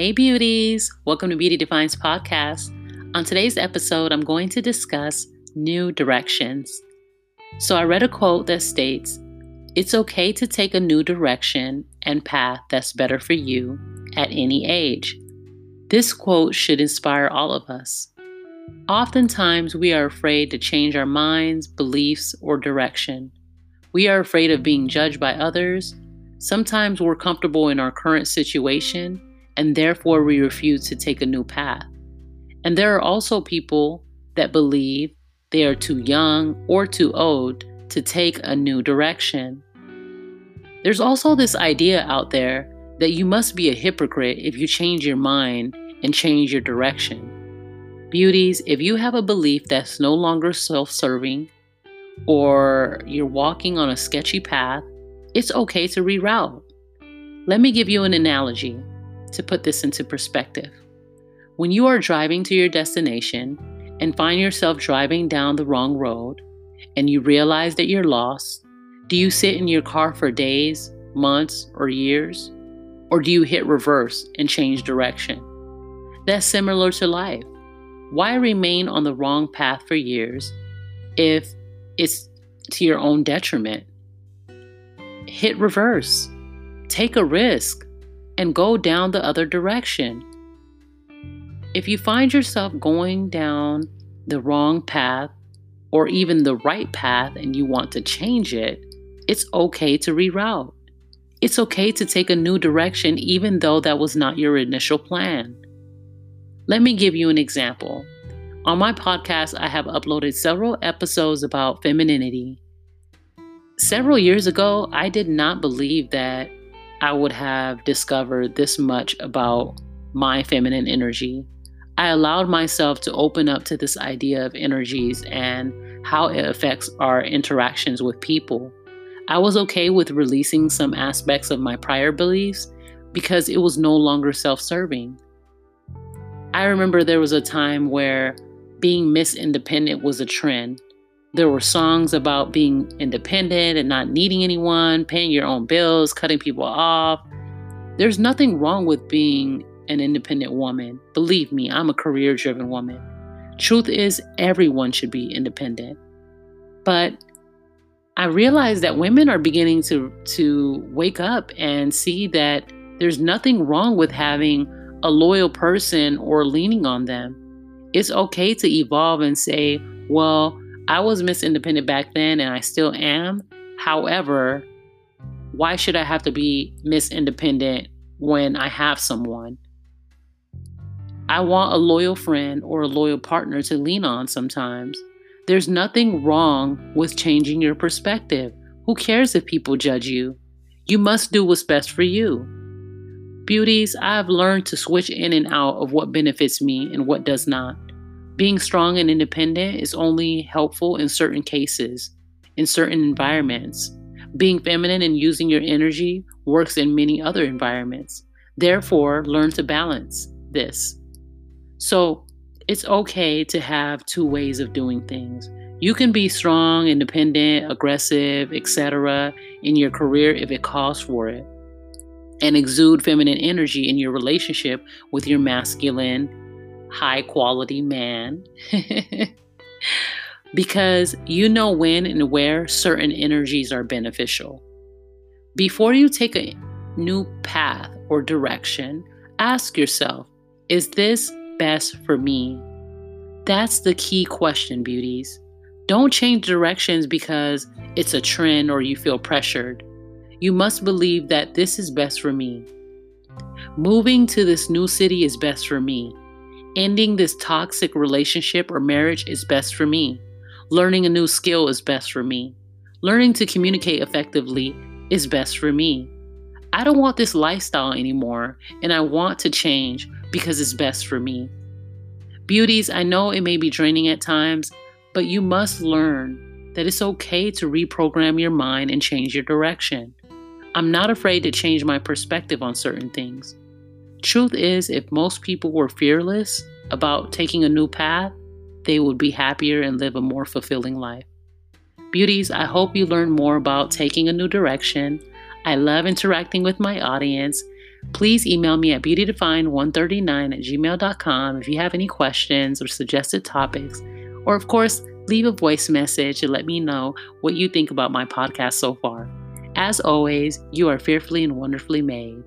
Hey, beauties! Welcome to Beauty Defined Podcast. On today's episode, I'm going to discuss new directions. So, I read a quote that states, It's okay to take a new direction and path that's better for you at any age. This quote should inspire all of us. Oftentimes, we are afraid to change our minds, beliefs, or direction. We are afraid of being judged by others. Sometimes we're comfortable in our current situation and therefore we refuse to take a new path. And there are also people that believe they are too young or too old to take a new direction. There's also this idea out there that you must be a hypocrite if you change your mind and change your direction. Beauties, if you have a belief that's no longer self serving or you're walking on a sketchy path, it's okay to reroute. Let me give you an analogy to put this into perspective. When you are driving to your destination and find yourself driving down the wrong road and you realize that you're lost, do you sit in your car for days, months, or years? Or do you hit reverse and change direction? That's similar to life. Why remain on the wrong path for years if it's to your own detriment? Hit reverse. Take a risk and go down the other direction. If you find yourself going down the wrong path or even the right path and you want to change it, it's okay to reroute. It's okay to take a new direction even though that was not your initial plan. Let me give you an example. On my podcast, I have uploaded several episodes about femininity. Several years ago, I did not believe that I would have discovered this much about my feminine energy. I allowed myself to open up to this idea of energies and how it affects our interactions with people. I was okay with releasing some aspects of my prior beliefs because it was no longer self serving. I remember there was a time where being Miss Independent was a trend. There were songs about being independent and not needing anyone, paying your own bills, cutting people off. There's nothing wrong with being an independent woman. Believe me, I'm a career driven woman. Truth is, everyone should be independent. But I realize that women are beginning to, to wake up and see that there's nothing wrong with having a loyal person or leaning on them. It's okay to evolve and say, well, I was Miss Independent back then and I still am. However, why should I have to be Miss Independent when I have someone? I want a loyal friend or a loyal partner to lean on sometimes. There's nothing wrong with changing your perspective. Who cares if people judge you? You must do what's best for you. Beauties, I've learned to switch in and out of what benefits me and what does not. Being strong and independent is only helpful in certain cases, in certain environments. Being feminine and using your energy works in many other environments. Therefore, learn to balance this. So, it's okay to have two ways of doing things. You can be strong, independent, aggressive, etc. in your career if it calls for it, and exude feminine energy in your relationship with your masculine high quality man because you know when and where certain energies are beneficial. Before you take a new path or direction, ask yourself is this best for me? That's the key question, beauties. Don't change directions because it's a trend or you feel pressured. You must believe that this is best for me. Moving to this new city is best for me. Ending this toxic relationship or marriage is best for me. Learning a new skill is best for me. Learning to communicate effectively is best for me. I don't want this lifestyle anymore, and I want to change because it's best for me. Beauties, I know it may be draining at times, but you must learn that it's okay to reprogram your mind and change your direction. I'm not afraid to change my perspective on certain things. Truth is, if most people were fearless about taking a new path, they would be happier and live a more fulfilling life. Beauties, I hope you learn more about taking a new direction. I love interacting with my audience. Please email me at beautydefined139 at gmail.com if you have any questions or suggested topics. Or, of course, leave a voice message and let me know what you think about my podcast so far. As always, you are fearfully and wonderfully made.